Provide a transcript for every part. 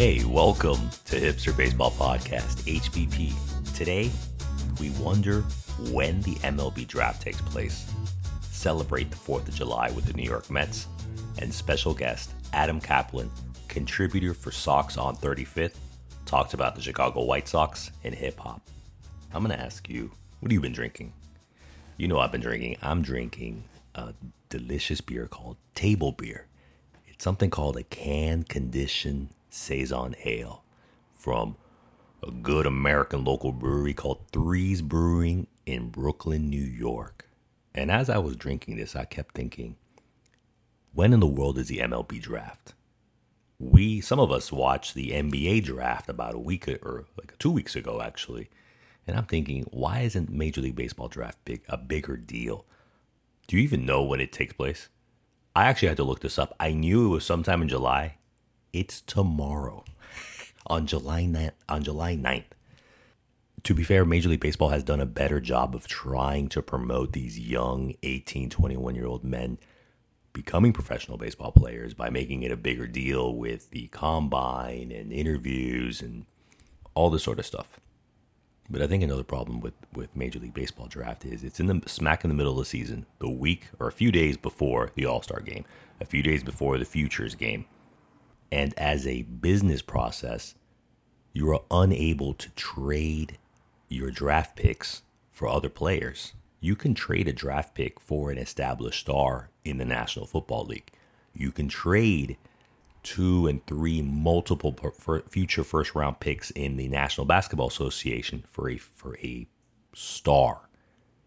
Hey, welcome to Hipster Baseball Podcast, HBP. Today, we wonder when the MLB draft takes place, celebrate the 4th of July with the New York Mets, and special guest Adam Kaplan, contributor for Sox on 35th, talks about the Chicago White Sox and hip hop. I'm going to ask you, what have you been drinking? You know I've been drinking. I'm drinking a delicious beer called Table Beer. It's something called a can conditioned Saison Ale from a good American local brewery called Threes Brewing in Brooklyn, New York. And as I was drinking this, I kept thinking, when in the world is the MLB draft? We, some of us watched the NBA draft about a week or like two weeks ago, actually. And I'm thinking, why isn't Major League Baseball draft big a bigger deal? Do you even know when it takes place? I actually had to look this up. I knew it was sometime in July. It's tomorrow, on July 9th, on July 9th. To be fair, Major League Baseball has done a better job of trying to promote these young 18, 21 year old men becoming professional baseball players by making it a bigger deal with the combine and interviews and all this sort of stuff. But I think another problem with, with Major League Baseball draft is it's in the smack in the middle of the season, the week or a few days before the All Star game, a few days before the Futures game. And as a business process, you are unable to trade your draft picks for other players. You can trade a draft pick for an established star in the National Football League. You can trade two and three multiple future first round picks in the National Basketball Association for a for a star.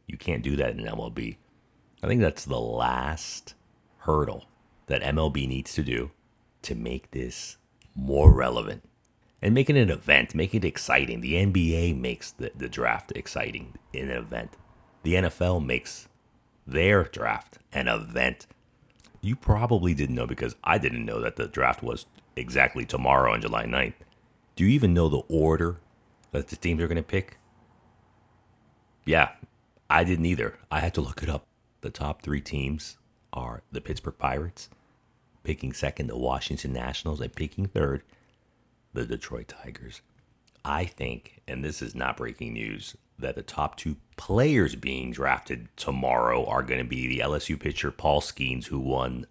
You can't do that in MLB. I think that's the last hurdle that MLB needs to do to make this more relevant and making it an event, making it exciting. The NBA makes the, the draft exciting in an event. The NFL makes their draft an event you probably didn't know because I didn't know that the draft was exactly tomorrow on July 9th. Do you even know the order that the teams are going to pick? Yeah, I didn't either. I had to look it up. The top three teams are the Pittsburgh Pirates, picking second, the Washington Nationals, and picking third, the Detroit Tigers. I think, and this is not breaking news, that the top two players being drafted tomorrow are going to be the LSU pitcher Paul Skenes, who won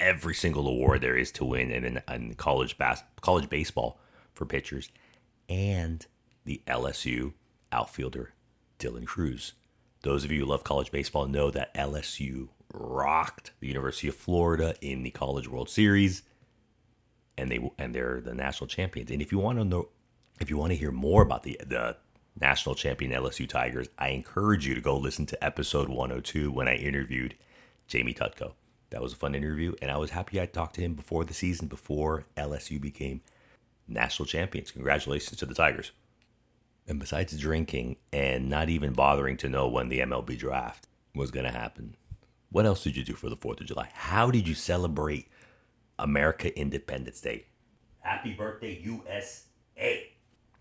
every single award there is to win in, in college bas- college baseball for pitchers, and the LSU outfielder Dylan Crews. Those of you who love college baseball know that LSU rocked the University of Florida in the College World Series, and they and they're the national champions. And if you want to know, if you want to hear more about the the national champion LSU Tigers, I encourage you to go listen to episode 102 when I interviewed Jamie Tutko. That was a fun interview, and I was happy I talked to him before the season, before LSU became national champions. Congratulations to the Tigers. And besides drinking and not even bothering to know when the MLB draft was going to happen, what else did you do for the 4th of July? How did you celebrate America Independence Day? Happy birthday, USA!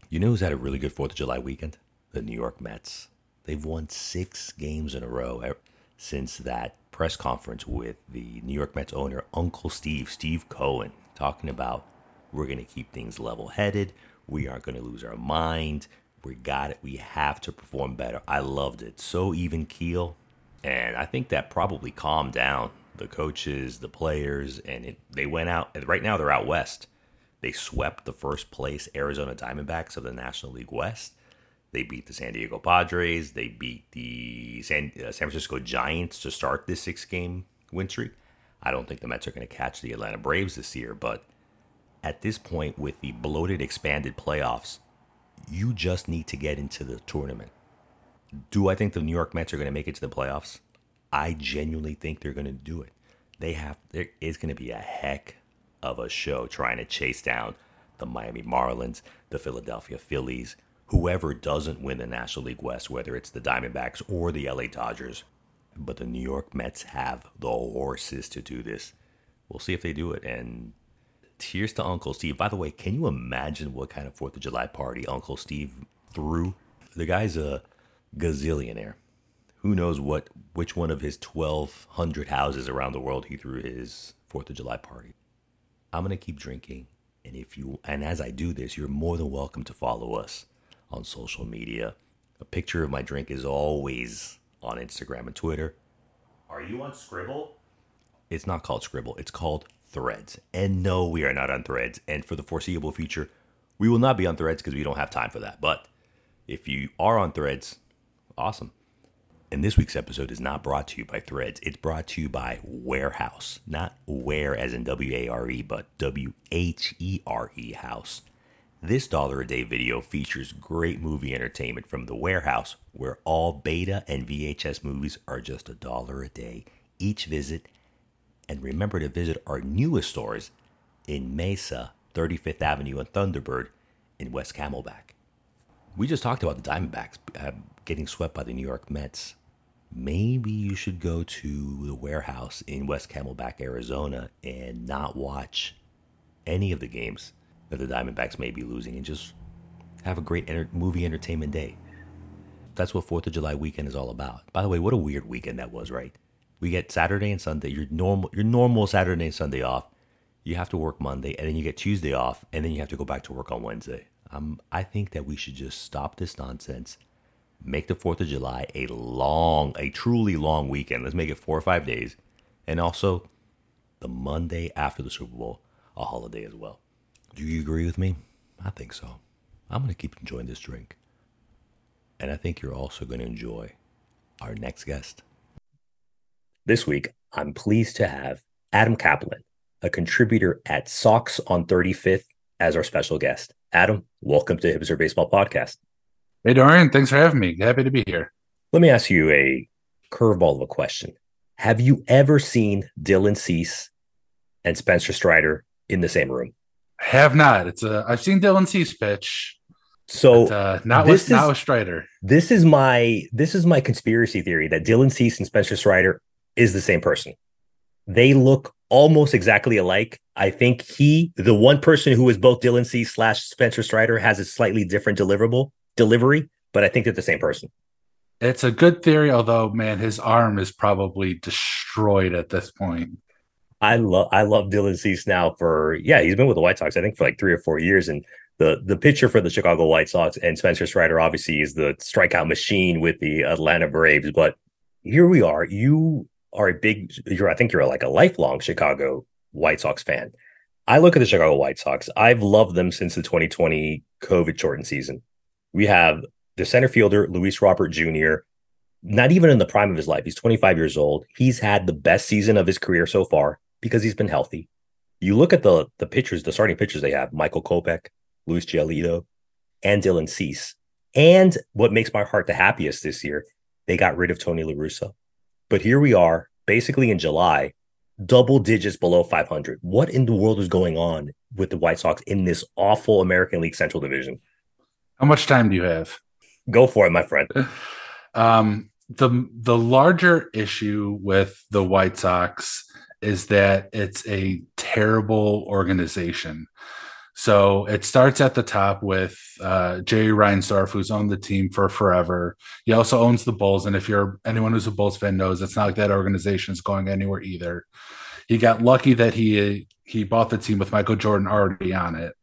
You know who's had a really good 4th of July weekend? The New York Mets. They've won six games in a row since that press conference with the New York Mets owner, Uncle Steve, Steve Cohen, talking about we're going to keep things level headed. We aren't going to lose our mind. We got it. We have to perform better. I loved it. So even keel. And I think that probably calmed down the coaches, the players, and it, they went out. Right now, they're out west. They swept the first place Arizona Diamondbacks of the National League West. They beat the San Diego Padres. They beat the San, uh, San Francisco Giants to start this six game win streak. I don't think the Mets are going to catch the Atlanta Braves this year, but at this point, with the bloated, expanded playoffs, you just need to get into the tournament. Do I think the New York Mets are going to make it to the playoffs? I genuinely think they're going to do it. They have. There is going to be a heck of a show trying to chase down the Miami Marlins, the Philadelphia Phillies, whoever doesn't win the National League West, whether it's the Diamondbacks or the LA Dodgers. But the New York Mets have the horses to do this. We'll see if they do it. And tears to Uncle Steve. By the way, can you imagine what kind of Fourth of July party Uncle Steve threw? The guy's a gazillionaire. Who knows what which one of his twelve hundred houses around the world he threw his Fourth of July party. I'm going to keep drinking And if you and as I do this, you're more than welcome to follow us on social media. A picture of my drink is always on Instagram and Twitter. Are you on Scribble? It's not called Scribble, it's called Threads. And no, we are not on Threads. And for the foreseeable future, we will not be on Threads because we don't have time for that. But if you are on Threads, awesome. And this week's episode is not brought to you by Threads. It's brought to you by Warehouse. Not where as in W A R E, but W H E R E House. This dollar a day video features great movie entertainment from the warehouse, where all beta and VHS movies are just a dollar a day each visit. And remember to visit our newest stores in Mesa, 35th Avenue, and Thunderbird in West Camelback. We just talked about the Diamondbacks uh, getting swept by the New York Mets. Maybe you should go to the warehouse in West Camelback, Arizona, and not watch any of the games that the Diamondbacks may be losing and just have a great enter- movie entertainment day. That's what 4th of July weekend is all about. By the way, what a weird weekend that was, right? We get Saturday and Sunday, your normal your normal Saturday and Sunday off. You have to work Monday and then you get Tuesday off and then you have to go back to work on Wednesday. Um, I think that we should just stop this nonsense. Make the 4th of July a long, a truly long weekend. Let's make it four or five days. And also the Monday after the Super Bowl, a holiday as well. Do you agree with me? I think so. I'm going to keep enjoying this drink. And I think you're also going to enjoy our next guest. This week, I'm pleased to have Adam Kaplan, a contributor at Sox on 35th, as our special guest. Adam, welcome to the Hipster Baseball Podcast. Hey, Dorian, thanks for having me. Happy to be here. Let me ask you a curveball of a question. Have you ever seen Dylan Cease and Spencer Strider in the same room? have not. It's a. I've seen Dylan Cease pitch. So but, uh, not with is, not with Strider. This is my this is my conspiracy theory that Dylan Cease and Spencer Strider is the same person. They look almost exactly alike. I think he, the one person who is both Dylan Cease slash Spencer Strider, has a slightly different deliverable delivery, but I think they're the same person. It's a good theory, although man, his arm is probably destroyed at this point. I love I love Dylan Cease now for yeah, he's been with the White Sox, I think, for like three or four years. And the the pitcher for the Chicago White Sox and Spencer Strider obviously is the strikeout machine with the Atlanta Braves. But here we are. You are a big you're I think you're like a lifelong Chicago White Sox fan. I look at the Chicago White Sox. I've loved them since the 2020 COVID shortened season. We have the center fielder, Luis Robert Jr., not even in the prime of his life. He's 25 years old. He's had the best season of his career so far because he's been healthy. You look at the the pitchers, the starting pitchers they have: Michael Kopech, Luis Giolito, and Dylan Cease. And what makes my heart the happiest this year, they got rid of Tony La Russa. But here we are, basically in July, double digits below 500. What in the world is going on with the White Sox in this awful American League Central Division? How much time do you have? Go for it, my friend. Um, the the larger issue with the White Sox is that it's a terrible organization. So it starts at the top with uh, Jerry Reinsdorf, who's owned the team for forever. He also owns the Bulls, and if you're anyone who's a Bulls fan knows, it's not like that organization is going anywhere either. He got lucky that he he bought the team with Michael Jordan already on it.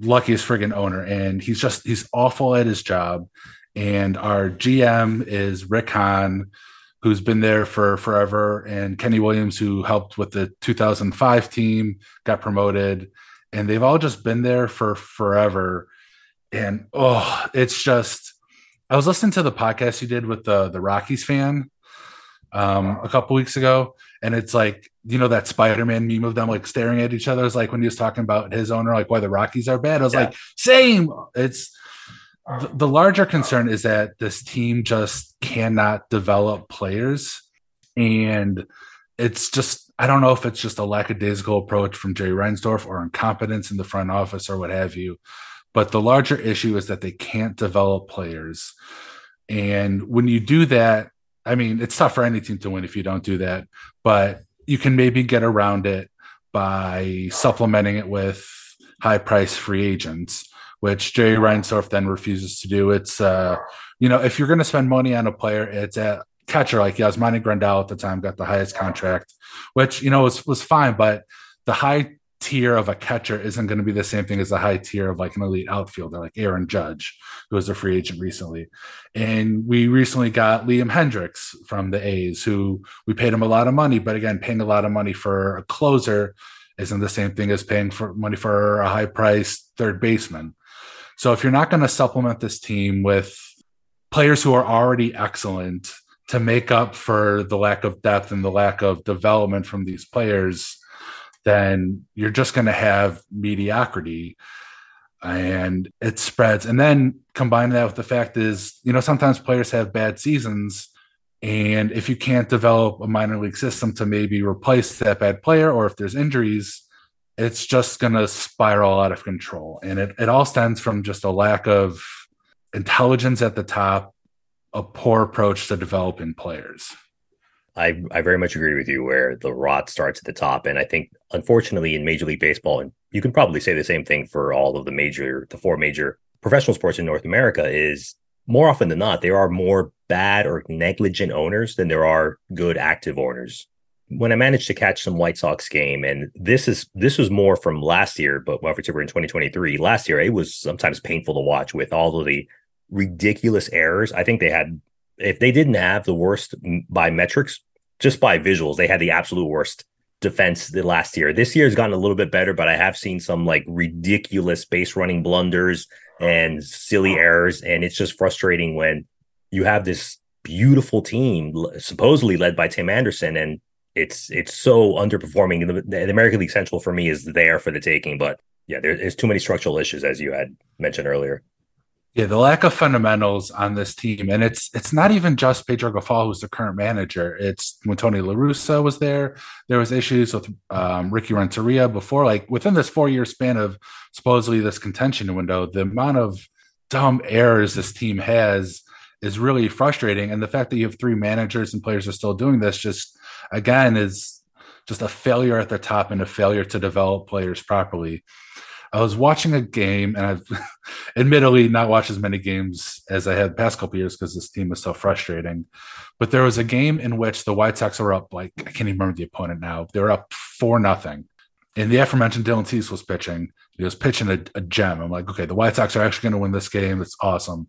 Luckiest friggin' owner, and he's just he's awful at his job. And our GM is Rick Hahn, who's been there for forever, and Kenny Williams, who helped with the 2005 team, got promoted, and they've all just been there for forever. And oh, it's just I was listening to the podcast you did with the the Rockies fan um a couple weeks ago, and it's like you know that Spider-Man meme of them like staring at each other is like when he was talking about his owner, like why the Rockies are bad. I was yeah. like, same. It's the larger concern is that this team just cannot develop players and it's just i don't know if it's just a lackadaisical approach from jerry reinsdorf or incompetence in the front office or what have you but the larger issue is that they can't develop players and when you do that i mean it's tough for any team to win if you don't do that but you can maybe get around it by supplementing it with high price free agents which Jerry Reinsdorf then refuses to do. It's uh, you know, if you're going to spend money on a player, it's a catcher like Yasmani Grandal at the time got the highest contract, which you know was was fine, but the high tier of a catcher isn't going to be the same thing as a high tier of like an elite outfielder like Aaron Judge, who was a free agent recently. And we recently got Liam Hendriks from the A's, who we paid him a lot of money, but again, paying a lot of money for a closer isn't the same thing as paying for money for a high priced third baseman. So if you're not going to supplement this team with players who are already excellent to make up for the lack of depth and the lack of development from these players, then you're just going to have mediocrity and it spreads. And then combine that with the fact is, you know, sometimes players have bad seasons. And if you can't develop a minor league system to maybe replace that bad player, or if there's injuries, it's just going to spiral out of control. And it, it all stems from just a lack of intelligence at the top, a poor approach to developing players. I, I very much agree with you where the rot starts at the top. And I think, unfortunately, in Major League Baseball, and you can probably say the same thing for all of the major, the four major professional sports in North America, is more often than not, there are more bad or negligent owners than there are good active owners. When I managed to catch some White Sox game, and this is this was more from last year, but well, we're in 2023. Last year, it was sometimes painful to watch with all of the ridiculous errors. I think they had if they didn't have the worst by metrics just by visuals, they had the absolute worst defense the last year. This year has gotten a little bit better, but I have seen some like ridiculous base running blunders and silly errors. And it's just frustrating when you have this beautiful team supposedly led by Tim Anderson and it's it's so underperforming. The, the American League Central for me is there for the taking, but yeah, there, there's too many structural issues as you had mentioned earlier. Yeah, the lack of fundamentals on this team, and it's it's not even just Pedro Grifol who's the current manager. It's when Tony La Russa was there. There was issues with um, Ricky Renteria before. Like within this four year span of supposedly this contention window, the amount of dumb errors this team has is really frustrating. And the fact that you have three managers and players are still doing this just again is just a failure at the top and a failure to develop players properly. I was watching a game, and I've admittedly not watched as many games as I had past couple years because this team was so frustrating. But there was a game in which the White Sox were up like I can't even remember the opponent now. They were up four nothing, and the aforementioned Dylan Cease was pitching. He was pitching a, a gem. I'm like, okay, the White Sox are actually going to win this game. It's awesome.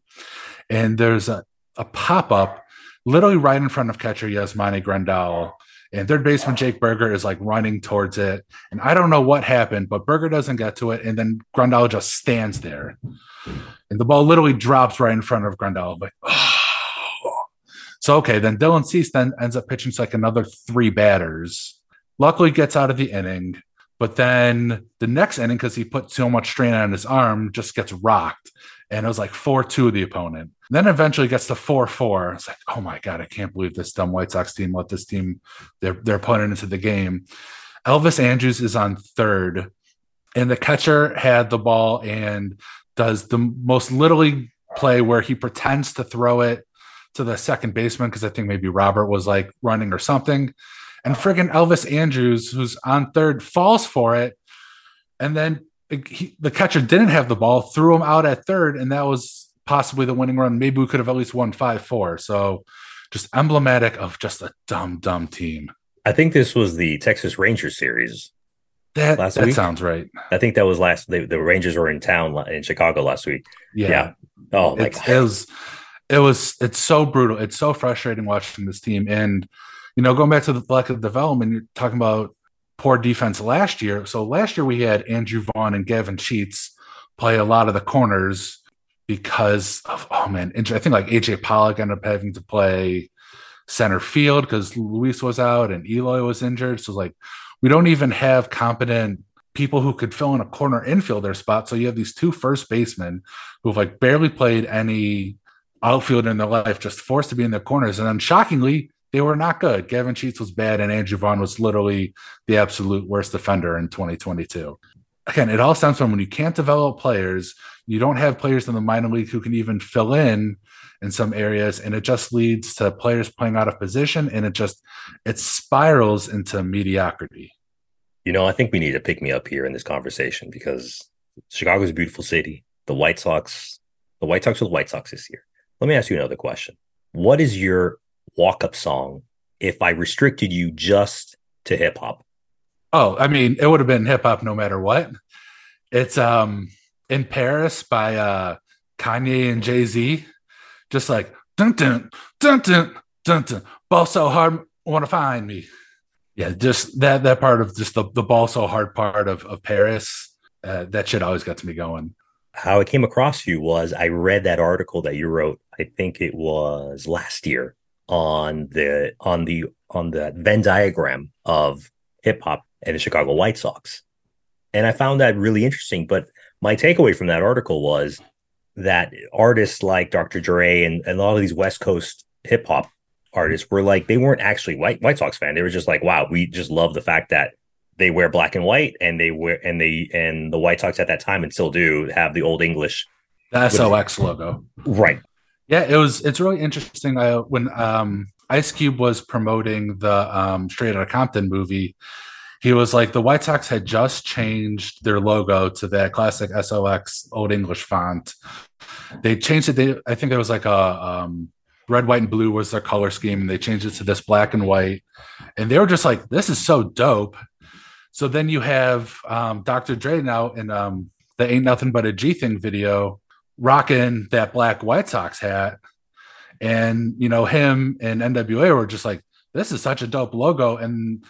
And there's a, a pop up literally right in front of catcher Yasmani Grandal and third baseman Jake Burger is like running towards it. And I don't know what happened, but Berger doesn't get to it. And then Grandal just stands there. And the ball literally drops right in front of Grandal. Like, oh. So, okay, then Dylan Cease then ends up pitching to like another three batters. Luckily gets out of the inning. But then the next inning, because he put so much strain on his arm, just gets rocked. And it was like 4 2 the opponent. Then eventually gets to 4 4. It's like, oh my God, I can't believe this dumb White Sox team let this team, their, their opponent into the game. Elvis Andrus is on third, and the catcher had the ball and does the most literally play where he pretends to throw it to the second baseman because I think maybe Robert was like running or something. And friggin' Elvis Andrus, who's on third, falls for it. And then he, the catcher didn't have the ball, threw him out at third, and that was possibly the winning run. Maybe we could have at least won 5 4. So just emblematic of just a dumb, dumb team. I think this was the Texas Rangers series. That, last that week. sounds right. I think that was last. The, the Rangers were in town in Chicago last week. Yeah. yeah. Oh my God. It was, it was, it's so brutal. It's so frustrating watching this team. And, you know, going back to the lack of development, you're talking about poor defense last year. So last year we had Andrew Vaughn and Gavin Sheets play a lot of the corners because of oh man, I think like AJ Pollock ended up having to play center field because Luis was out and Eloy was injured. So like we don't even have competent people who could fill in a corner infielder spot. So you have these two first basemen who've like barely played any outfield in their life, just forced to be in their corners. And then shockingly, they were not good. Gavin Sheets was bad, and Andrew Vaughn was literally the absolute worst defender in 2022 again, it all stems from when you can't develop players, you don't have players in the minor league who can even fill in in some areas, and it just leads to players playing out of position, and it just it spirals into mediocrity. You know, I think we need to pick me up here in this conversation because Chicago is a beautiful city. The White Sox, the White Sox are the White Sox this year. Let me ask you another question. What is your walk-up song if I restricted you just to hip hop? Oh, I mean, it would have been hip hop no matter what. It's um in Paris by uh Kanye and Jay Z, just like dun dun dun dun dun dun. Ball so hard, want to find me. Yeah, just that that part of just the the ball so hard part of of Paris. Uh, that shit always got to me going. How I came across you was I read that article that you wrote. I think it was last year on the on the on the Venn diagram of hip hop and the Chicago White Sox. And I found that really interesting. But my takeaway from that article was that artists like Dr. Dre and, and a lot of these West Coast hip hop artists were like, they weren't actually White White Sox fan. They were just like, wow, we just love the fact that they wear black and white and they wear and they and the White Sox at that time and still do have the old English the SOX logo. Right. Yeah, it was it's really interesting. I when um Ice Cube was promoting the um Straight Outta Compton movie, he was like the White Sox had just changed their logo to that classic SOX Old English font. They changed it. They, I think it was like a um, red, white, and blue was their color scheme, and they changed it to this black and white. And they were just like, "This is so dope." So then you have um, Dr. Dre now in um, the "Ain't Nothing But a G Thing" video, rocking that black White Sox hat, and you know him and NWA were just like, "This is such a dope logo," and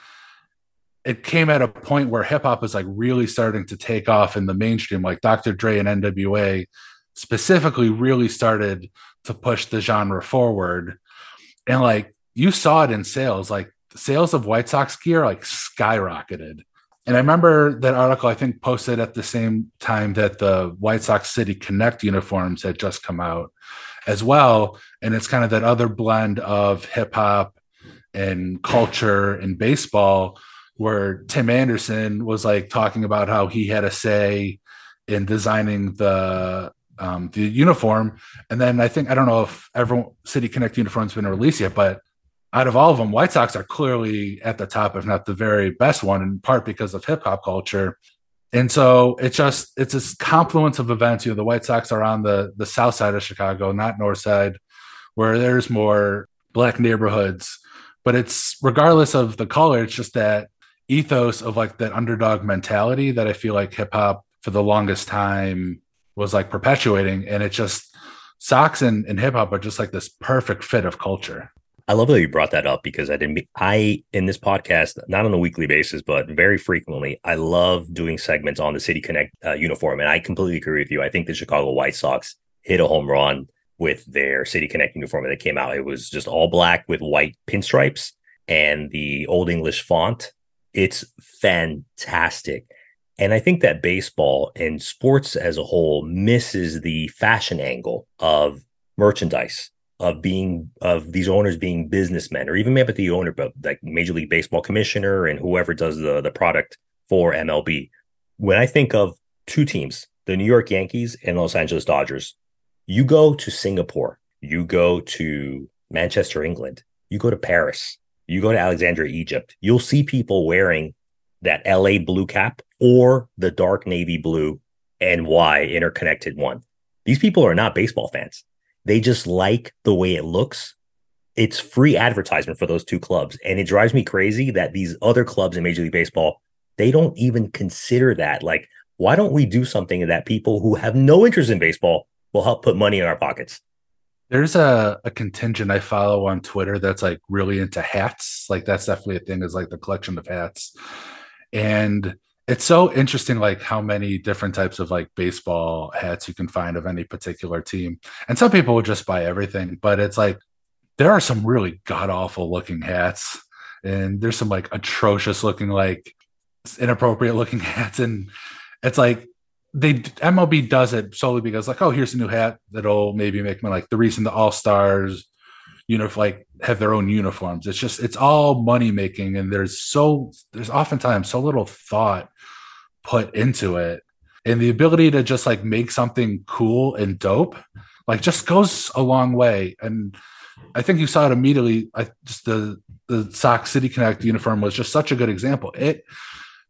it came at a point where hip hop was like really starting to take off in the mainstream. Like Dr. Dre and NWA specifically really started to push the genre forward. And like you saw it in sales, like sales of White Sox gear like skyrocketed. And I remember that article I think posted at the same time that the White Sox City Connect uniforms had just come out as well. And it's kind of that other blend of hip hop and culture and baseball where Tim Anderson was like talking about how he had a say in designing the um, the uniform, and then I think I don't know if everyone City Connect uniform's been released yet, but out of all of them, White Sox are clearly at the top, if not the very best one, in part because of hip hop culture. And so it's just it's this confluence of events. You know, the White Sox are on the the south side of Chicago, not north side, where there's more black neighborhoods. But it's regardless of the color, it's just that ethos of like that underdog mentality that I feel like hip hop for the longest time was like perpetuating. And it just Sox and, and hip hop are just like this perfect fit of culture. I love that you brought that up because I didn't. I in this podcast, not on a weekly basis, but very frequently, I love doing segments on the City Connect uh, uniform, and I completely agree with you. I think the Chicago White Sox hit a home run with their City Connect uniform that came out. It was just all black with white pinstripes and the Old English font it's fantastic. And I think that baseball and sports as a whole misses the fashion angle of merchandise, of being of these owners being businessmen, or even maybe the owner, but like Major League Baseball commissioner and whoever does the, the product for MLB. When I think of two teams, the New York Yankees and Los Angeles Dodgers, you go to Singapore, you go to Manchester, England, you go to Paris, you go to Alexandria, Egypt, you'll see people wearing that LA blue cap or the dark navy blue NY interconnected one. These people are not baseball fans. They just like the way it looks. It's free advertisement for those two clubs. And it drives me crazy that these other clubs in Major League Baseball, they don't even consider that. Like, why don't we do something that people who have no interest in baseball will help put money in our pockets? There's a, a contingent I follow on Twitter that's like really into hats. Like that's definitely a thing is like the collection of hats. And it's so interesting like how many different types of like baseball hats you can find of any particular team. And some people will just buy everything, but it's like there are some really god awful looking hats and there's some like atrocious looking like inappropriate looking hats and it's like they MLB does it solely because like, oh, here's a new hat that'll maybe make me like the reason the All Stars, you know, like have their own uniforms. It's just it's all money making, and there's so there's oftentimes so little thought put into it, and the ability to just like make something cool and dope, like just goes a long way. And I think you saw it immediately. I just the the Sox City Connect uniform was just such a good example. It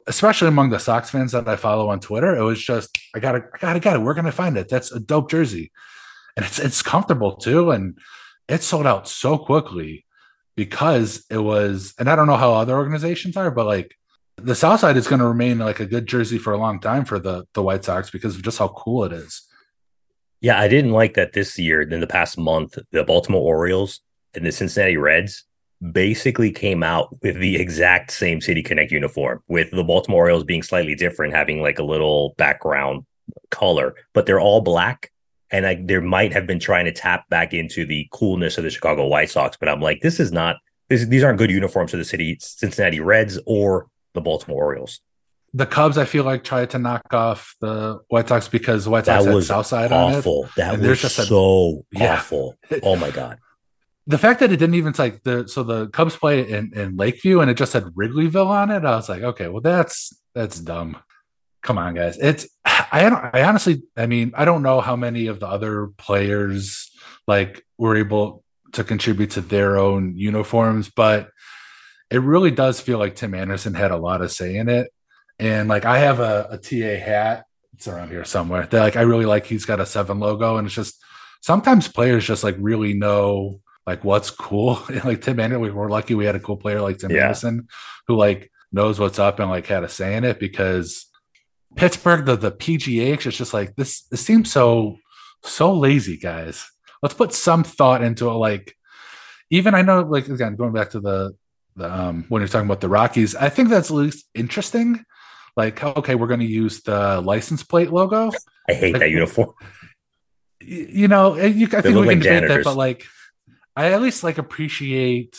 especially among the Sox fans that I follow on Twitter, it was just I gotta, I gotta get it. Where can I find it? That's a dope jersey, and it's it's comfortable too, and it sold out so quickly because it was. And I don't know how other organizations are, but like the South Side is going to remain like a good jersey for a long time for the the White Sox because of just how cool it is. Yeah, I didn't like that this year. In the past month, the Baltimore Orioles and the Cincinnati Reds basically came out with the exact same City Connect uniform, with the Baltimore Orioles being slightly different, having like a little background color, but they're all black. And I, there might have been trying to tap back into the coolness of the Chicago White Sox, but I'm like, this is not. This, these aren't good uniforms for the city Cincinnati Reds or the Baltimore Orioles. The Cubs, I feel like, tried to knock off the White Sox because the White Sox that was had Southside awful. on it. That was just so a, yeah. awful. Oh my god! the fact that it didn't even like the so the Cubs play in, in Lakeview and it just said Wrigleyville on it, I was like, okay, well that's that's dumb. Come on, guys. It's I I honestly I mean I don't know how many of the other players like were able to contribute to their own uniforms, but it really does feel like Tim Anderson had a lot of say in it. And like I have a, a TA hat, it's around here somewhere. That like I really like he's got a seven logo, and it's just sometimes players just like really know like what's cool. like Tim Anderson, we were lucky we had a cool player like Tim yeah. Anderson who like knows what's up and like had a say in it because Pittsburgh, the the PGH, it's just like this. This seems so so lazy, guys. Let's put some thought into it. Like even I know, like again, going back to the the um when you're talking about the Rockies, I think that's at least interesting. Like, okay, we're going to use the license plate logo. I hate like, that uniform. You know, you, I think we can debate that, but like I at least like appreciate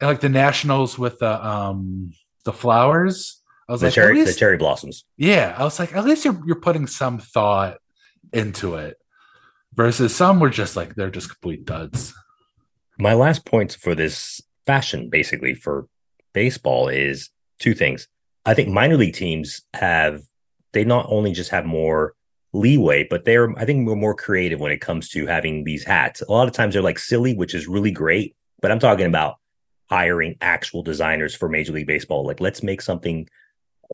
like the nationals with the um the flowers. I was the like, cherry, least, the cherry blossoms. Yeah, I was like, at least you're you're putting some thought into it. Versus some were just like they're just complete duds. My last point for this fashion, basically for baseball, is two things. I think minor league teams have they not only just have more leeway, but they're I think we're more creative when it comes to having these hats. A lot of times they're like silly, which is really great, but I'm talking about hiring actual designers for Major League Baseball. Like let's make something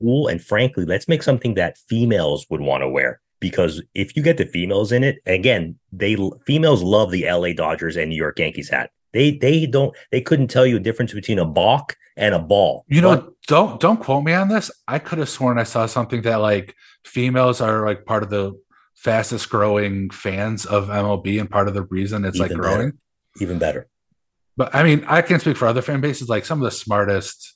cool and frankly, let's make something that females would want to wear because if you get the females in it, again, they females love the LA Dodgers and New York Yankees hat. They they don't they couldn't tell you a difference between a balk and a ball. You know, but, don't don't quote me on this. I could have sworn I saw something that like females are like part of the fastest growing fans of MLB and part of the reason it's like growing. Better. Even better. But I mean, I can speak for other fan bases. Like some of the smartest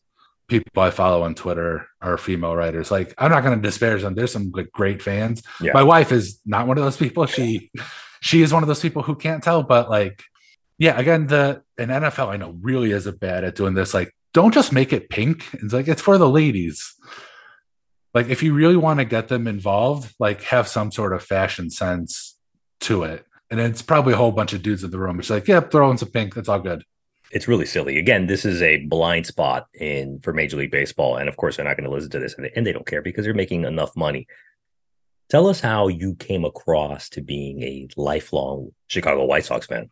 people I follow on Twitter are female writers. Like I'm not going to disparage them. There's some like great fans. Yeah. My wife is not one of those people. She she is one of those people who can't tell. But like, yeah, again, the an NFL I know really isn't bad at doing this. Like don't just make it pink. It's like it's for the ladies. Like if you really want to get them involved, like have some sort of fashion sense to it. And it's probably a whole bunch of dudes in the room. It's like, yep, yeah, throw in some pink. That's all good. It's really silly. Again, this is a blind spot in for Major League Baseball, and of course, they're not going to listen to this, and they, and they don't care because they're making enough money. Tell us how you came across to being a lifelong Chicago White Sox fan.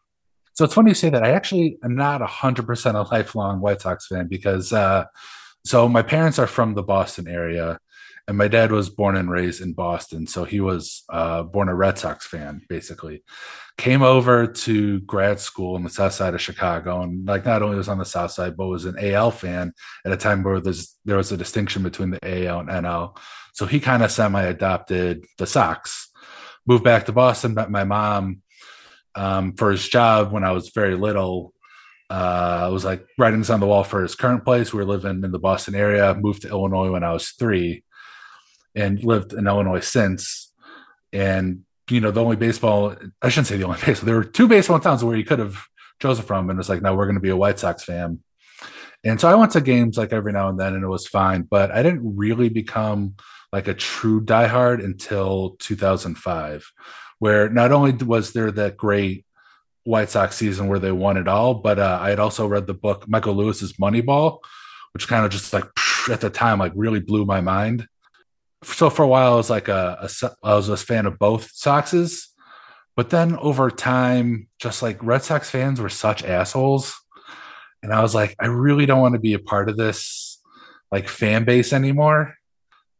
So it's funny you say that. I actually am not 100% a lifelong White Sox fan because, uh, so my parents are from the Boston area, and my dad was born and raised in Boston. So he was uh, born a Red Sox fan, basically. Came over to grad school on the south side of Chicago, and like not only was on the south side, but was an AL fan at a time where there was a distinction between the AL and NL. So he kind of semi adopted the Sox. Moved back to Boston, met my mom um, for his job when I was very little. Uh, I was like writings on the wall for his current place. We were living in the Boston area. Moved to Illinois when I was three, and lived in Illinois since. And you know, the only baseball I shouldn't say the only baseball. There were two baseball towns where you could have chosen from, and it's like, no, we're going to be a White Sox fan. And so I went to games like every now and then, and it was fine. But I didn't really become like a true diehard until 2005 where not only was there that great White Sox season where they won it all, but uh, I had also read the book Michael Lewis's Moneyball, which kind of just like at the time like really blew my mind. So for a while, I was like a, a I was a fan of both Soxes, but then over time, just like Red Sox fans were such assholes, and I was like, I really don't want to be a part of this like fan base anymore.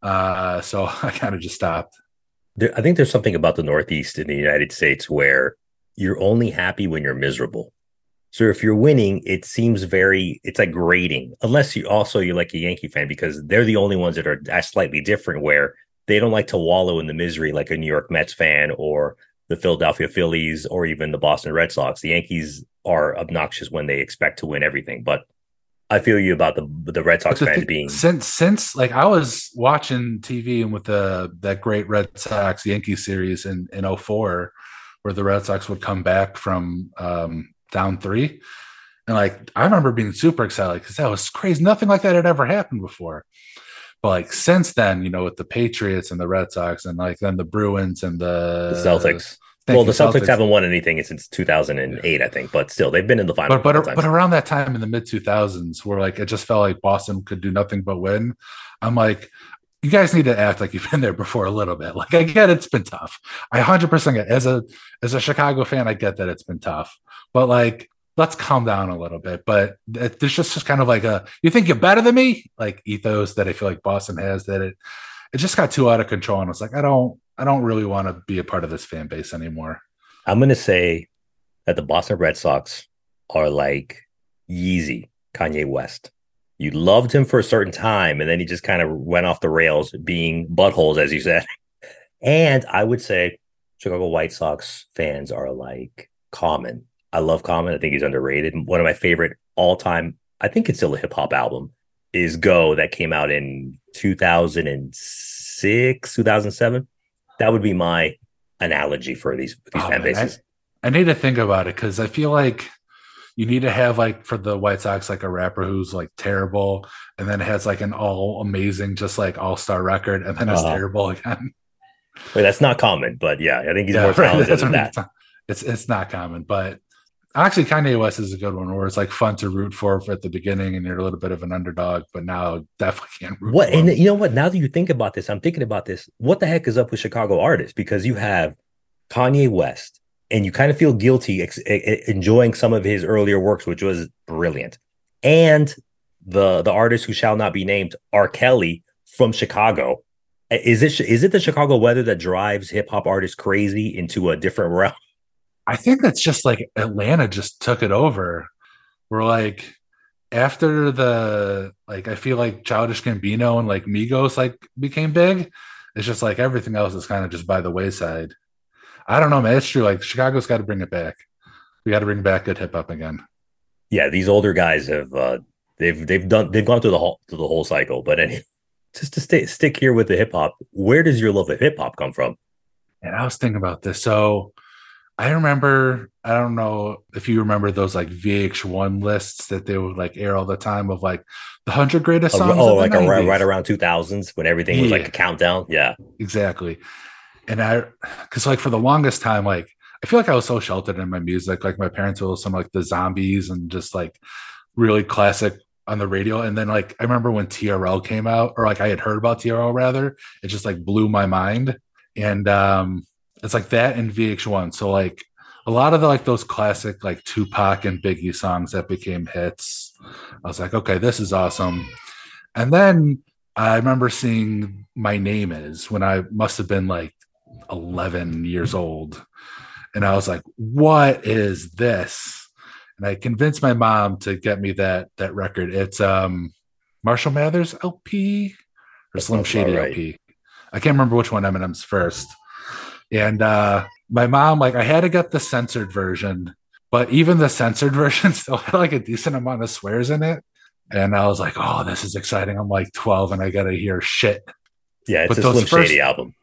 Uh, so I kind of just stopped there, I think there's something about the Northeast in the United States where you're only happy when you're miserable. So if you're winning, it seems very it's like grading. Unless you also you're like a Yankee fan because they're the only ones that are slightly different where they don't like to wallow in the misery like a New York Mets fan or the Philadelphia Phillies or even the Boston Red Sox. The Yankees are obnoxious when they expect to win everything, but I feel you about the the Red Sox fans being since since like I was watching TV and with the that great Red Sox Yankee series in in 04 where the Red Sox would come back from um, down three. And like I remember being super excited because that was crazy. Nothing like that had ever happened before. But like since then, you know, with the Patriots and the Red Sox and like then the Bruins and the, the Celtics. well, the Celtics, Celtics, haven't won anything since 2008, yeah. I think, but still, they've been in the final. But but, but around that time in the mid 2000s, where like it just felt like Boston could do nothing but win, I'm like, you guys need to act like you've been there before a little bit. Like I get it's been tough. I 100% get as a as a Chicago fan, I get that it's been tough. But like let's calm down a little bit. But there's just, just kind of like a you think you're better than me, like ethos that I feel like Boston has that it it just got too out of control. And it's like I don't I don't really want to be a part of this fan base anymore. I'm gonna say that the Boston Red Sox are like Yeezy, Kanye West. You loved him for a certain time, and then he just kind of went off the rails, being buttholes, as you said. And I would say Chicago White Sox fans are like Common. I love Common. I think he's underrated. One of my favorite all time, I think it's still a hip hop album, is Go that came out in 2006, 2007. That would be my analogy for these, these oh, fan bases. I, I need to think about it because I feel like you need to have like for the White Sox like a rapper who's like terrible and then has like an all amazing just like all star record and then uh-huh. it's terrible again. Wait, that's not common, but yeah, I think he's yeah, more talented right, than that. It's it's not common, but Actually, Kanye West is a good one where it's like fun to root for, at the beginning, and you're a little bit of an underdog, but now definitely can't root. What and you know what? Now that you think about this, I'm thinking about this. What the heck is up with Chicago artists? Because you have Kanye West, and you kind of feel guilty ex- enjoying some of his earlier works, which was brilliant, and the the artist who shall not be named, R. Kelly from Chicago. Is it is it the Chicago weather that drives hip hop artists crazy into a different realm? I think that's just like Atlanta just took it over. We're like after the like I feel like Childish Gambino and like Migos like became big. It's just like everything else is kind of just by the wayside. I don't know, man. It's true. Like Chicago's got to bring it back. We got to bring back good hip hop again. Yeah, these older guys have uh they've they've done they've gone through the whole through the whole cycle. But anyway, just to stay stick here with the hip hop. Where does your love of hip hop come from? And I was thinking about this. So I remember, I don't know if you remember those like VH1 lists that they would like air all the time of like the 100 greatest songs. Oh, like right, right around 2000s when everything yeah. was like a countdown. Yeah. Exactly. And I, because like for the longest time, like I feel like I was so sheltered in my music. Like my parents would listen like the zombies and just like really classic on the radio. And then like I remember when TRL came out, or like I had heard about TRL rather, it just like blew my mind. And um it's like that in VH1. So like a lot of the like those classic like Tupac and Biggie songs that became hits. I was like, okay, this is awesome. And then I remember seeing My Name Is when I must have been like 11 years old. And I was like, what is this? And I convinced my mom to get me that that record. It's um Marshall Mathers LP or Slim Shady right. LP. I can't remember which one Eminem's first. And uh, my mom, like, I had to get the censored version, but even the censored version still had like a decent amount of swears in it. And I was like, oh, this is exciting. I'm like 12 and I got to hear shit. Yeah, it's but a Slim first, Shady album.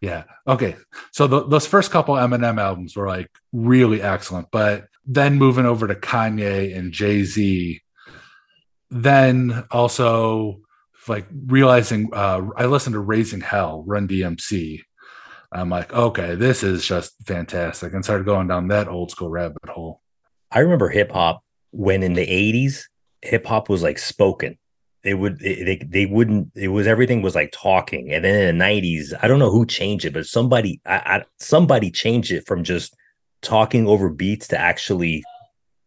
Yeah. Okay. So the, those first couple Eminem albums were like really excellent. But then moving over to Kanye and Jay Z, then also like realizing uh, I listened to Raising Hell, Run DMC, I'm like, okay, this is just fantastic, and started going down that old school rabbit hole. I remember hip hop when in the 80s, hip hop was like spoken. It would it, they they wouldn't it was everything was like talking, and then in the 90s, I don't know who changed it, but somebody I, I somebody changed it from just talking over beats to actually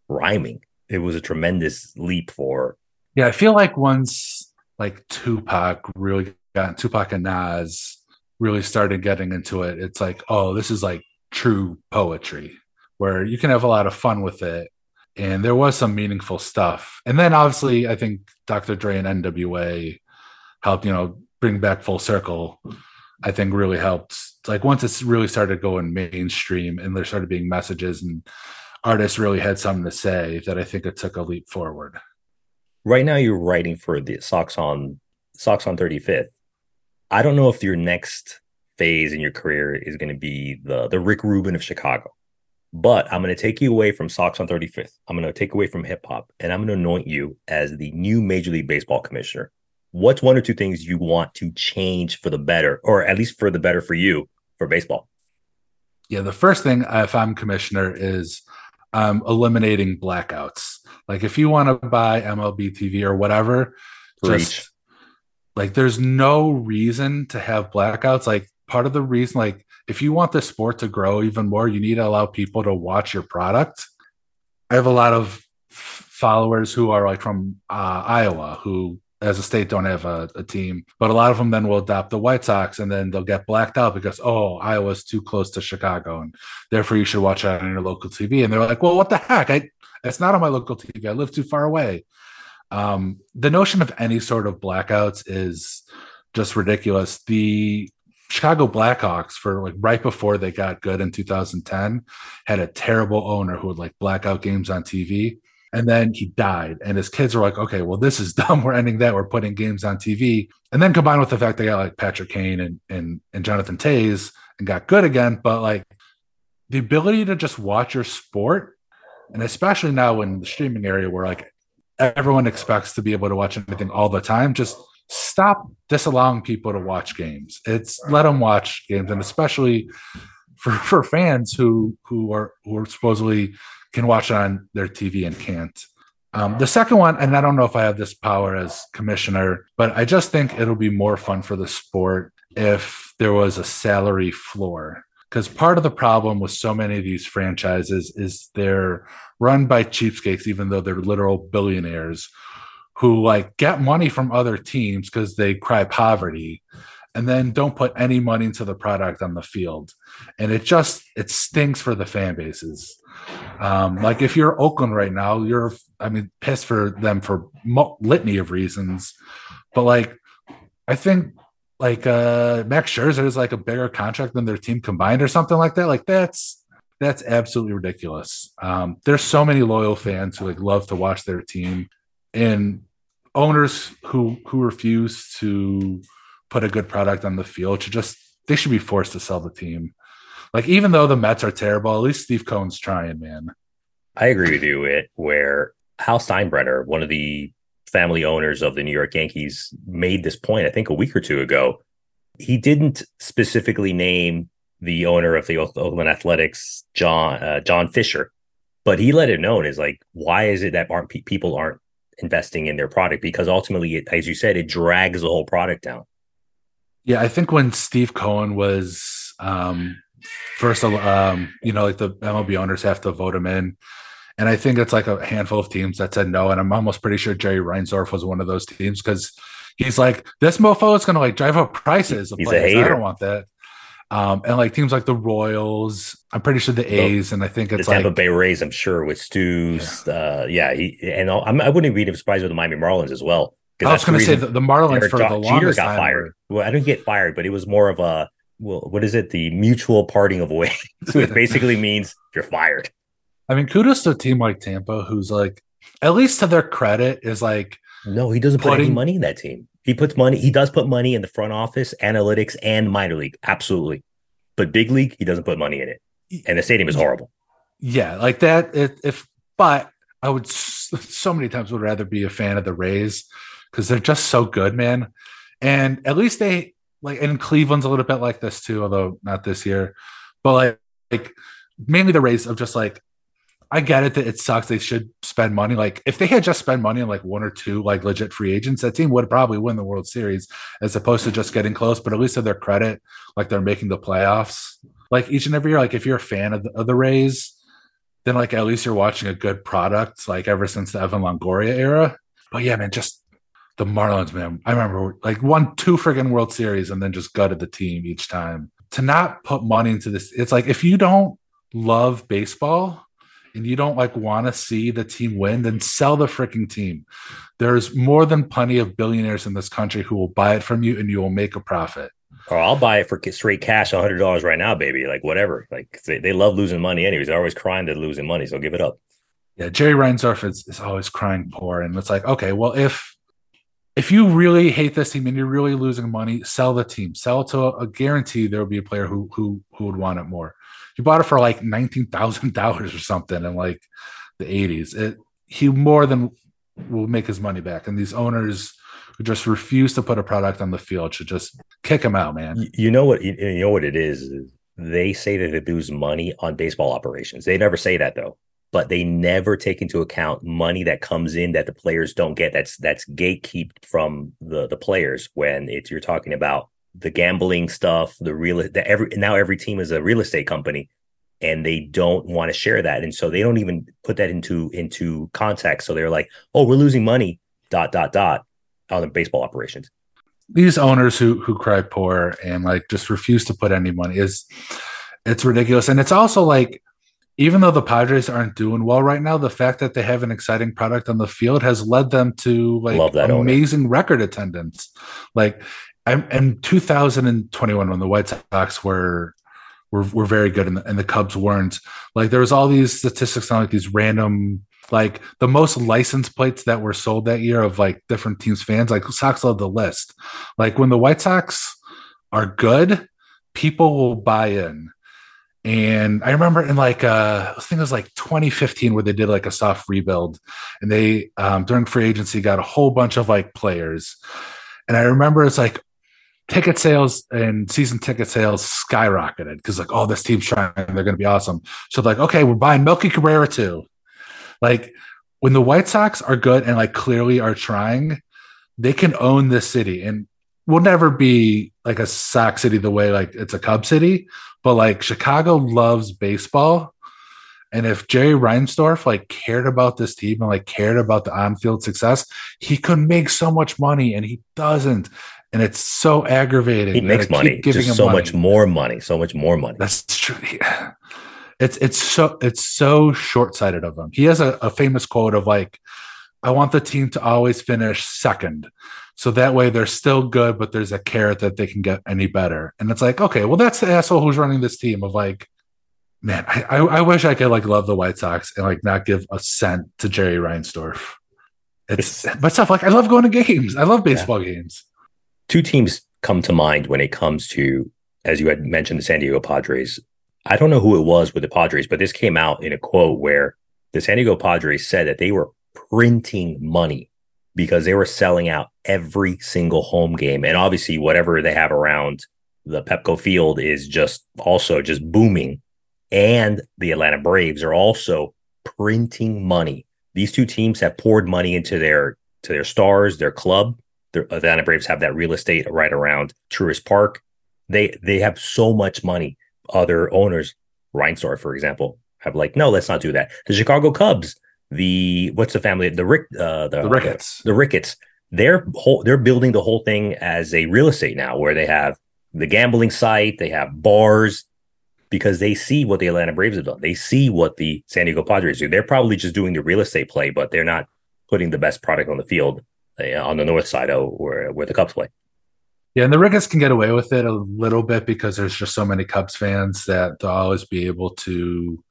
rhyming. It was a tremendous leap for. Yeah, I feel like once like Tupac really got Tupac and Nas really started getting into it, it's like, oh, this is like true poetry where you can have a lot of fun with it. and there was some meaningful stuff. And then obviously, I think Dr. Dre and NWA helped, you know, bring back full circle. I think really helped. Like once it's really started going mainstream and there started being messages and artists really had something to say, that I think it took a leap forward. Right now, you're writing for the Sox on Sox on 35th. I don't know if your next phase in your career is going to be the the Rick Rubin of Chicago. But I'm going to take you away from Sox on 35th. I'm going to take away from hip hop, and I'm going to anoint you as the new Major League Baseball commissioner. What's one or two things you want to change for the better, or at least for the better for you for baseball? Yeah, the first thing, if I'm commissioner, is um, eliminating blackouts. Like if you want to buy MLB TV or whatever, Reach. just like there's no reason to have blackouts. Like part of the reason, like if you want the sport to grow even more, you need to allow people to watch your product. I have a lot of followers who are like from uh, Iowa who as a state don't have a, a, team, but a lot of them then will adopt the White Sox and then they'll get blacked out because oh Iowa's too close to Chicago and therefore you should watch it on your local TV. And they're like, well, what the heck? I it's not on my local TV. I live too far away. Um, the notion of any sort of blackouts is just ridiculous. The Chicago Blackhawks for like right before they got good in 2010 had a terrible owner who would like blackout games on TV. And then he died, and his kids were like, "Okay, well, this is dumb. We're ending that. We're putting games on TV." And then combined with the fact they got like Patrick Kane and and and Jonathan Toews and got good again, but like the ability to just watch your sport, and especially now in the streaming area where like everyone expects to be able to watch anything all the time, just stop disallowing people to watch games. It's let them watch games, and especially for for fans who who are who are supposedly can watch on their TV and can't. Um, the second one, and I don't know if I have this power as commissioner, but I just think it'll be more fun for the sport if there was a salary floor. Because part of the problem with so many of these franchises is they're run by cheapskates, even though they're literal billionaires who like get money from other teams because they cry poverty and then don't put any money into the product on the field. And it just it stinks for the fan bases. Um, like if you're oakland right now you're i mean pissed for them for mo- litany of reasons. But like i think like uh max scherzer is like a bigger contract than their team combined or something like that like that's that's absolutely ridiculous um there's so many loyal fans who like love to watch their team and owners who who refuse to put a good product on the field should just they should be forced to sell the team. Like even though the Mets are terrible, at least Steve Cohen's trying, man. I agree with you. It where Hal Steinbrenner, one of the family owners of the New York Yankees, made this point. I think a week or two ago. He didn't specifically name the owner of the Oakland Athletics, John uh, John Fisher, but he let it known is like, why is it that aren't people aren't investing in their product because ultimately, it, as you said, it drags the whole product down. Yeah, I think when Steve Cohen was um, first, um, you know, like the MLB owners have to vote him in. And I think it's like a handful of teams that said no. And I'm almost pretty sure Jerry Reinsdorf was one of those teams because he's like, this mofo is going to like drive up prices. He's a hater. I don't want that. Um, and like teams like the Royals, I'm pretty sure the A's, and I think it's the Tampa like, Bay Rays. I'm sure with Stu's, yeah, uh, yeah he, and I'm, I wouldn't be surprised with the Miami Marlins as well. I was going to say the, the Marlins Eric for the longest got time fired. Well, I didn't get fired, but it was more of a well, what is it? The mutual parting of ways, which basically means you're fired. I mean, kudos to a team like Tampa, who's like, at least to their credit, is like, no, he doesn't putting, put any money in that team. He puts money. He does put money in the front office, analytics, and minor league. Absolutely. But big league, he doesn't put money in it, and the stadium is horrible. Yeah, like that. If, if but I would so many times would rather be a fan of the Rays because they're just so good, man. And at least they like, and Cleveland's a little bit like this too, although not this year. But like, like mainly the Rays of just like I get it that it sucks. They should spend money. Like if they had just spent money on like one or two like legit free agents, that team would probably win the World Series as opposed to just getting close. But at least to their credit, like they're making the playoffs. Like each and every year, like if you're a fan of the, of the Rays, then like at least you're watching a good product. Like ever since the Evan Longoria era. But yeah, man, just the Marlins, man. I remember like won two friggin' World Series and then just gutted the team each time. To not put money into this, it's like if you don't love baseball and you don't like want to see the team win, then sell the freaking team. There's more than plenty of billionaires in this country who will buy it from you and you will make a profit. Or I'll buy it for straight cash, hundred dollars right now, baby. Like whatever. Like they, they love losing money anyways. They're always crying to losing money, so give it up. Yeah, Jerry Reinsdorf is, is always crying poor. And it's like, okay, well, if if you really hate this team and you're really losing money, sell the team. Sell it to a, a guarantee there will be a player who who who would want it more. You bought it for like nineteen thousand dollars or something in like the 80s. It he more than will make his money back. And these owners who just refuse to put a product on the field should just kick him out, man. You know what? You know what it is. They say that they lose money on baseball operations. They never say that though. But they never take into account money that comes in that the players don't get. That's that's gatekept from the the players when it's you're talking about the gambling stuff, the real the every now every team is a real estate company and they don't want to share that and so they don't even put that into into context so they're like oh we're losing money dot dot dot on the baseball operations these owners who who cry poor and like just refuse to put any money is it's ridiculous and it's also like even though the Padres aren't doing well right now, the fact that they have an exciting product on the field has led them to like amazing owner. record attendance. Like I'm in 2021 when the White Sox were were, were very good and the, and the Cubs weren't. Like there was all these statistics on like these random like the most license plates that were sold that year of like different teams fans like Sox love the list. Like when the White Sox are good, people will buy in. And I remember in like uh I think it was like 2015 where they did like a soft rebuild and they um during free agency got a whole bunch of like players. And I remember it's like, ticket sales and season ticket sales skyrocketed because like, oh, this team's trying, they're going to be awesome. So like, okay, we're buying Melky Cabrera too. Like when the White Sox are good and like clearly are trying, they can own this city and will never be like a Sox city the way like it's a Cub city, but like Chicago loves baseball. And if Jerry Reinsdorf like cared about this team and like cared about the on-field success, he could make so much money and he doesn't and it's so aggravating. He makes money, giving just so money. much more money, so much more money. That's true. Yeah. It's it's so it's so short sighted of him. He has a, a famous quote of like, "I want the team to always finish second, so that way they're still good, but there's a carrot that they can get any better." And it's like, okay, well, that's the asshole who's running this team. Of like, man, I, I, I wish I could like love the White Sox and like not give a cent to Jerry Reinsdorf. It's but stuff like I love going to games. I love baseball yeah. games two teams come to mind when it comes to, as you had mentioned, the San Diego Padres. I don't know who it was with the Padres, but this came out in a quote where the San Diego Padres said that they were printing money because they were selling out every single home game. And obviously, whatever they have around the Petco Field is just also just booming. And the Atlanta Braves are also printing money. These two teams have poured money into their to their stars, their club, the Atlanta Braves have that real estate right around Truist Park. They they have so much money. Other owners, Reinsdorf, for example, have like, no, let's not do that. The Chicago Cubs, the what's the family, the Rick, uh, the, the Ricketts, the, the Ricketts. They're whole, they're building the whole thing as a real estate now, where they have the gambling site, they have bars, because they see what the Atlanta Braves have done. They see what the San Diego Padres do. They're probably just doing the real estate play, but they're not putting the best product on the field uh, on the north side of where where the Cubs play. Yeah, and the Ricketts can get away with it a little bit because there's just so many Cubs fans that they'll always be able to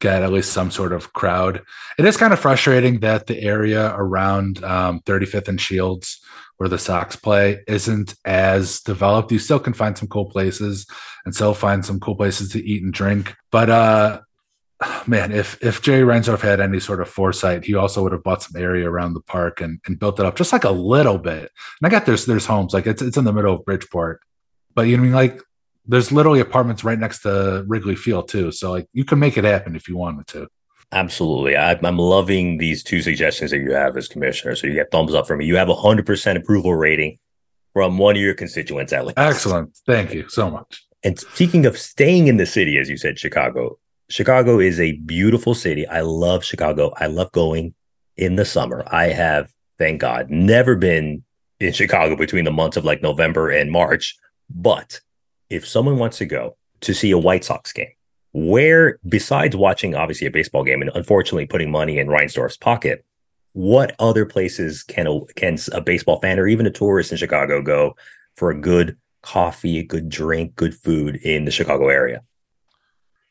get at least some sort of crowd. It is kind of frustrating that the area around um, 35th and Shields, where the Sox play, isn't as developed. You still can find some cool places and still find some cool places to eat and drink. But uh, man, if if Jerry Reinsdorf had any sort of foresight, he also would have bought some area around the park and, and built it up just like a little bit. And I got there's there's homes like it's it's in the middle of Bridgeport, but you know what I mean like there's literally apartments right next to Wrigley Field too. So like you can make it happen if you wanted to. Absolutely, I, am loving these two suggestions that you have as commissioner. So you get thumbs up from me. You have a hundred percent approval rating from one of your constituents at least. Excellent, thank you so much. And speaking of staying in the city, as you said, Chicago, Chicago is a beautiful city. I love Chicago. I love going in the summer. I have, thank God, never been in Chicago between the months of like November and March. But if someone wants to go to see a White Sox game, Where, besides watching obviously a baseball game and unfortunately putting money in Reinsdorf's pocket, what other places can a, can a baseball fan or even a tourist in Chicago go for a good coffee, a good drink, good food in the Chicago area?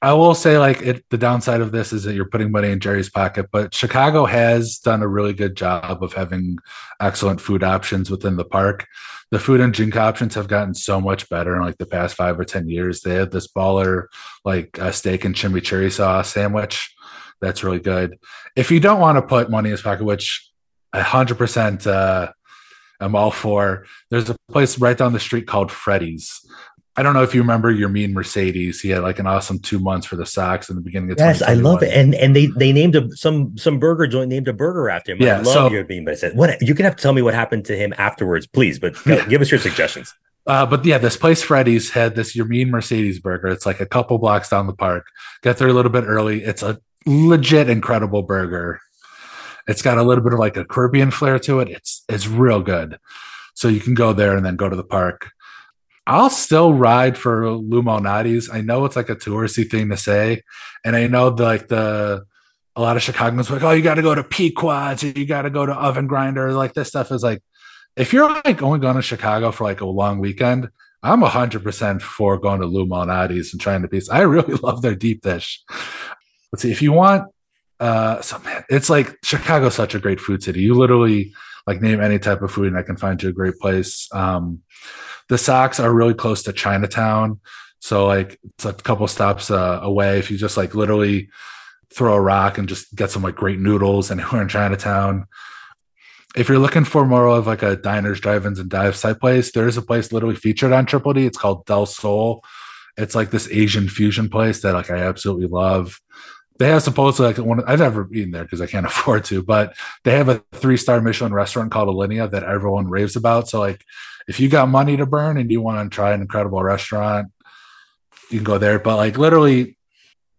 I will say, like, it, the downside of this is that you're putting money in Jerry's pocket, but Chicago has done a really good job of having excellent food options within the park. The food and drink options have gotten so much better in like the past five or 10 years. They have this baller, like, steak and chimichurri sauce sandwich. That's really good. If you don't want to put money in his pocket, which 100% uh, I'm all for, there's a place right down the street called Freddy's I don't know if you remember Yermin Mercedes. He had like an awesome two months for the Sox in the beginning of yes, I love it. And and they they named a some some burger joint named a burger after him. Yeah, I love so, but I said what you can have to tell me what happened to him afterwards, please. But yeah. give us your suggestions. Uh, but yeah, this place Freddy's had this Yermin Mercedes burger. It's like a couple blocks down the park. Get there a little bit early. It's a legit incredible burger. It's got a little bit of like a Caribbean flair to it. It's it's real good. So you can go there and then go to the park. I'll still ride for Lou Malnati's. I know it's like a touristy thing to say, and I know the, like the a lot of Chicagoans like, oh, you got to go to Pequod's, or you got to go to Oven Grinder. Like this stuff is like, if you're like only going to Chicago for like a long weekend, I'm hundred percent for going to Lou Malnati's and trying to piece. I really love their deep dish. Let's see if you want. Uh, so man, it's like Chicago's such a great food city. You literally like name any type of food, and I can find you a great place. Um, the Sox are really close to Chinatown. So like it's a couple stops uh, away. If you just like literally throw a rock and just get some like great noodles and we're in Chinatown. If you're looking for more of like a diners, drive-ins, and dive type place, there is a place literally featured on Triple D. It's called Del Seoul. It's like this Asian fusion place that like I absolutely love. They have supposedly like one. I've never eaten there because I can't afford to, but they have a three-star Michelin restaurant called Alinea that everyone raves about. So like if you got money to burn and you want to try an incredible restaurant, you can go there. But like literally,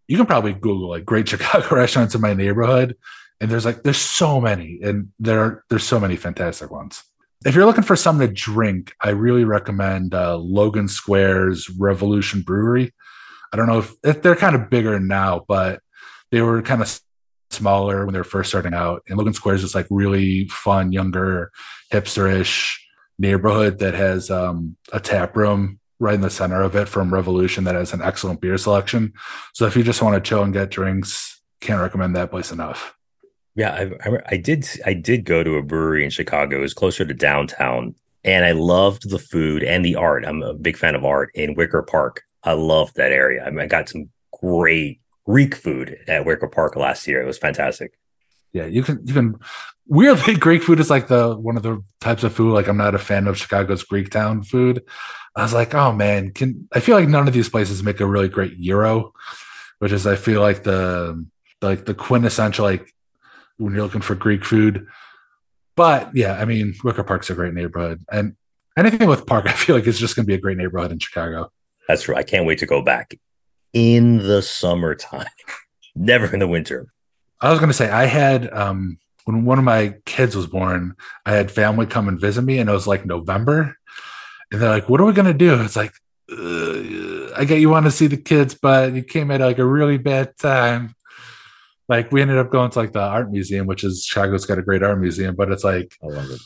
you can probably Google like great Chicago restaurants in my neighborhood, and there's like there's so many, and there there's so many fantastic ones. If you're looking for something to drink, I really recommend uh, Logan Square's Revolution Brewery. I don't know if they're kind of bigger now, but they were kind of smaller when they were first starting out. And Logan Square is just like really fun, younger, hipsterish neighborhood that has um, a tap room right in the center of it from Revolution that has an excellent beer selection. So if you just want to chill and get drinks, can't recommend that place enough. Yeah, I, I, I did. I did go to a brewery in Chicago. It was closer to downtown, and I loved the food and the art. I'm a big fan of art in Wicker Park. I loved that area. I, mean, I got some great Greek food at Wicker Park last year. It was fantastic. Yeah, you can you can weirdly Greek food is like the one of the types of food like I'm not a fan of Chicago's Greek town food. I was like, oh man, can I feel like none of these places make a really great gyro, which is I feel like the like the quintessential like when you're looking for Greek food. But yeah, I mean, Wicker Park's a great neighborhood, and anything with Park, I feel like it's just going to be a great neighborhood in Chicago. That's true. I can't wait to go back in the summertime, never in the winter. I was going to say I had um when one of my kids was born, I had family come and visit me, and it was like November, and they're like, "What are we gonna do?" It's like, I get you want to see the kids, but you came at like a really bad time. Like we ended up going to like the art museum, which is Chicago's got a great art museum, but it's like it.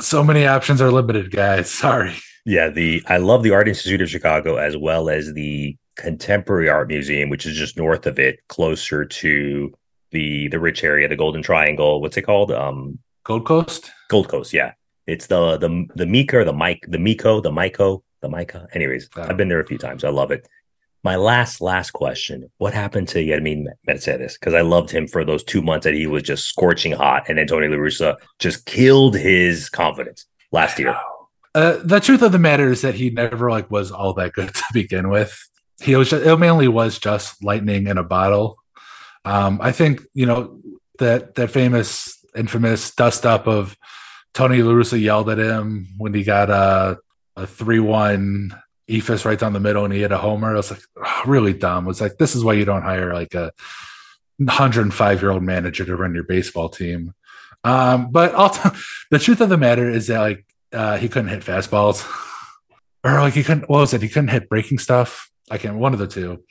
so many options are limited, guys. Sorry. Yeah, the I love the Art Institute of Chicago as well as the Contemporary Art Museum, which is just north of it, closer to the the rich area, the Golden Triangle. What's it called? Um, Gold Coast. Gold Coast. Yeah, it's the the the Mika, the Mike, the Miko, the Miko, the Micah. Anyways, oh. I've been there a few times. I love it. My last last question: What happened to Yermin Mercedes? Because I loved him for those two months that he was just scorching hot, and then Tony La Russa just killed his confidence last year. Uh, the truth of the matter is that he never like was all that good to begin with. He was just, it mainly was just lightning in a bottle. Um, I think you know that that famous, infamous dust up of Tony La Russa yelled at him when he got a a three one eephus right down the middle and he hit a homer. I was like, really dumb. It was like this is why you don't hire like a 105 year old manager to run your baseball team. Um, but t- the truth of the matter is that like uh, he couldn't hit fastballs, or like he couldn't. What was it? He couldn't hit breaking stuff. I can't. One of the two.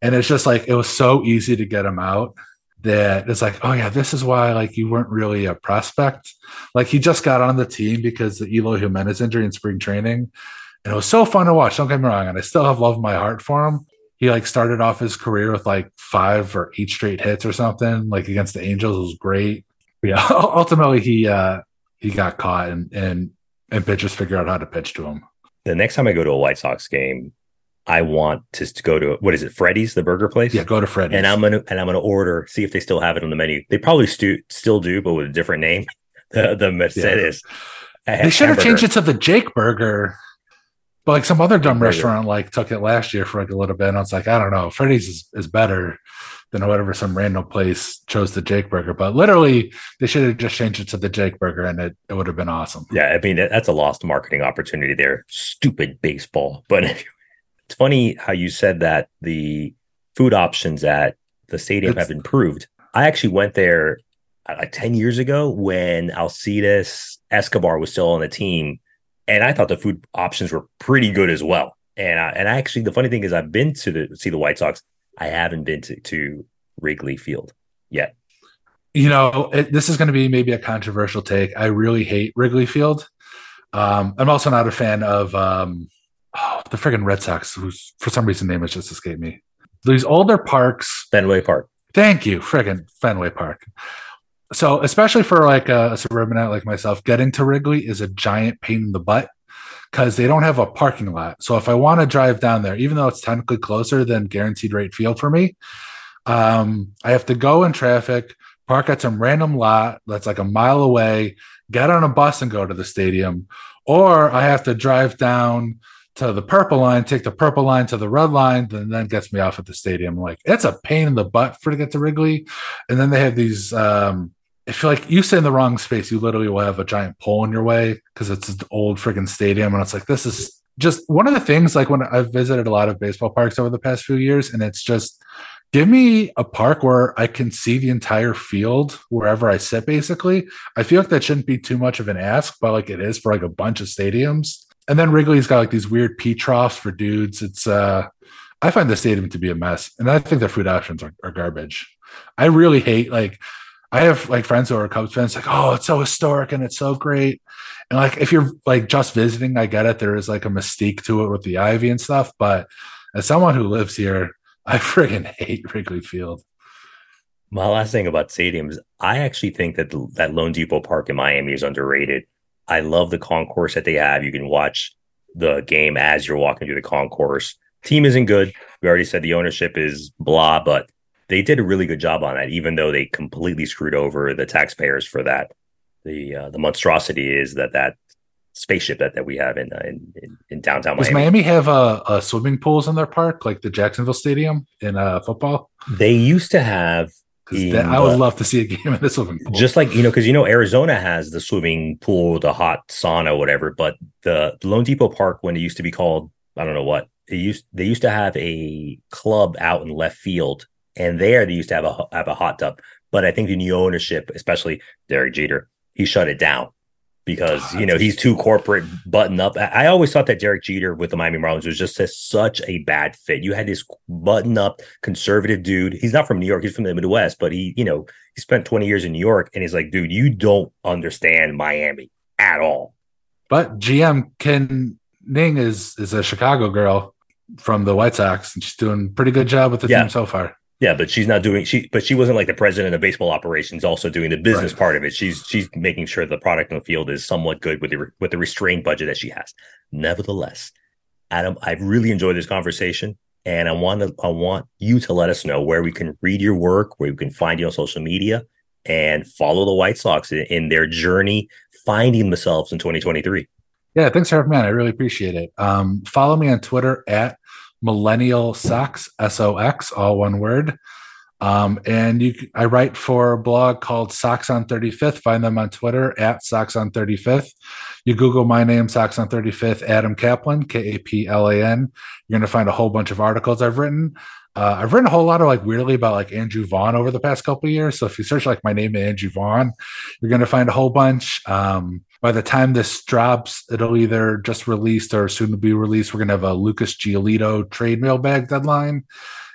And it's just like it was so easy to get him out that it's like, oh yeah, this is why like you weren't really a prospect. Like he just got on the team because the Eloy Jimenez injury in spring training. And it was so fun to watch. Don't get me wrong. And I still have love in my heart for him. He like started off his career with like five or eight straight hits or something, like against the Angels. It was great. But yeah, ultimately he uh he got caught and and and pitchers figure out how to pitch to him. The next time I go to a White Sox game, I want to, to go to what is it, Freddy's, the burger place? Yeah, go to Freddy's. And I'm gonna and I'm gonna order, see if they still have it on the menu. They probably stu- still do, but with a different name. The the Mercedes. Yeah. They should have changed it to the Jake Burger. But like some other dumb restaurant like took it last year for like a little bit. And I was like, I don't know, Freddy's is, is better than whatever some random place chose the Jake Burger. But literally, they should have just changed it to the Jake Burger, and it, it would have been awesome. Yeah, I mean that's a lost marketing opportunity there. Stupid baseball, but it's funny how you said that the food options at the stadium it's, have improved. I actually went there uh, like 10 years ago when Alcides Escobar was still on the team. And I thought the food options were pretty good as well. And I, and actually, the funny thing is, I've been to the, see the White Sox. I haven't been to, to Wrigley Field yet. You know, it, this is going to be maybe a controversial take. I really hate Wrigley Field. Um, I'm also not a fan of um, oh, the friggin' Red Sox, who's for some reason name has just escaped me. These older parks, Fenway Park. Thank you, friggin' Fenway Park. So, especially for like a, a suburbanite like myself, getting to Wrigley is a giant pain in the butt because they don't have a parking lot. So, if I want to drive down there, even though it's technically closer than guaranteed rate field for me, um, I have to go in traffic, park at some random lot that's like a mile away, get on a bus and go to the stadium, or I have to drive down to the purple line, take the purple line to the red line, then then gets me off at the stadium. Like it's a pain in the butt for to get to Wrigley. And then they have these um if you're like you stay in the wrong space, you literally will have a giant pole in your way because it's an old freaking stadium. And it's like this is just one of the things like when I've visited a lot of baseball parks over the past few years, and it's just give me a park where I can see the entire field wherever I sit, basically. I feel like that shouldn't be too much of an ask, but like it is for like a bunch of stadiums and then Wrigley's got like these weird pee troughs for dudes. It's uh I find the stadium to be a mess. And I think the food options are, are garbage. I really hate like I have like friends who are Cubs fans, like, oh, it's so historic and it's so great. And like if you're like just visiting, I get it. There is like a mystique to it with the ivy and stuff. But as someone who lives here, I friggin' hate Wrigley Field. My last thing about stadiums, I actually think that that Depot Park in Miami is underrated. I love the concourse that they have. You can watch the game as you're walking through the concourse. Team isn't good. We already said the ownership is blah, but they did a really good job on that, even though they completely screwed over the taxpayers for that. The uh, the monstrosity is that that spaceship that, that we have in, uh, in, in in downtown Miami. Does Miami have a, a, swimming pools in their park, like the Jacksonville Stadium in uh, football? They used to have I would uh, love to see a game in the swimming pool. Just like you know, because you know Arizona has the swimming pool, the hot sauna, whatever. But the, the Depot Park, when it used to be called, I don't know what it used. They used to have a club out in left field, and there they used to have a have a hot tub. But I think the new ownership, especially Derek Jeter, he shut it down because you know he's too corporate, button up. I always thought that Derek Jeter with the Miami Marlins was just such a bad fit. You had this button up conservative dude. He's not from New York; he's from the Midwest, but he, you know, he spent twenty years in New York, and he's like, dude, you don't understand Miami at all. But GM Kim Ng is is a Chicago girl from the White Sox, and she's doing a pretty good job with the yeah. team so far. Yeah, but she's not doing she but she wasn't like the president of baseball operations also doing the business right. part of it. She's she's making sure the product on the field is somewhat good with the with the restrained budget that she has. Nevertheless, Adam, I've really enjoyed this conversation and I want to I want you to let us know where we can read your work, where we can find you on social media and follow the White Sox in, in their journey finding themselves in 2023. Yeah, thanks for having me on. I really appreciate it. Um, follow me on Twitter at Millennial Sox, S O X, all one word. Um, and you, I write for a blog called Sox on 35th. Find them on Twitter at Sox on 35th. You Google my name, Sox on 35th, Adam Kaplan, K A P L A N. You're going to find a whole bunch of articles I've written. Uh, I've written a whole lot of like weirdly about like Andrew Vaughn over the past couple years. So if you search like my name, Andrew Vaughn, you're going to find a whole bunch. Um, by the time this drops, it'll either just released or soon to be released. We're to have a Lucas Giolito trade mailbag deadline.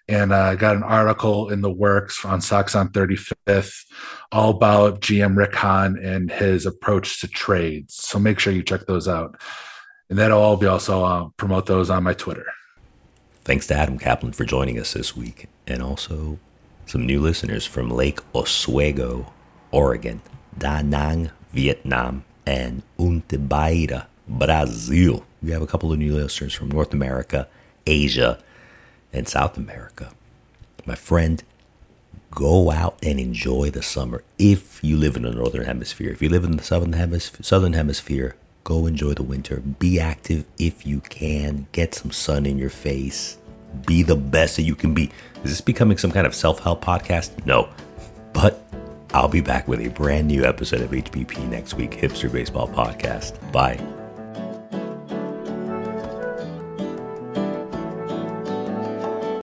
and I uh, got an article in the works on Sox on 35th all about GM Rick Hahn and his approach to trades. So make sure you check those out. And that'll all be also uh, promote those on my Twitter. Thanks to Adam Kaplan for joining us this week, and also some new listeners from Lake Oswego, Oregon, Da Nang, Vietnam, and Untibaira, Brazil. We have a couple of new listeners from North America, Asia, and South America. My friend, go out and enjoy the summer. If you live in the northern hemisphere, if you live in the southern hemisphere, southern hemisphere, go enjoy the winter. Be active if you can. Get some sun in your face. Be the best that you can be. Is this becoming some kind of self-help podcast? No. But I'll be back with a brand new episode of HBP next week, Hipster Baseball Podcast. Bye.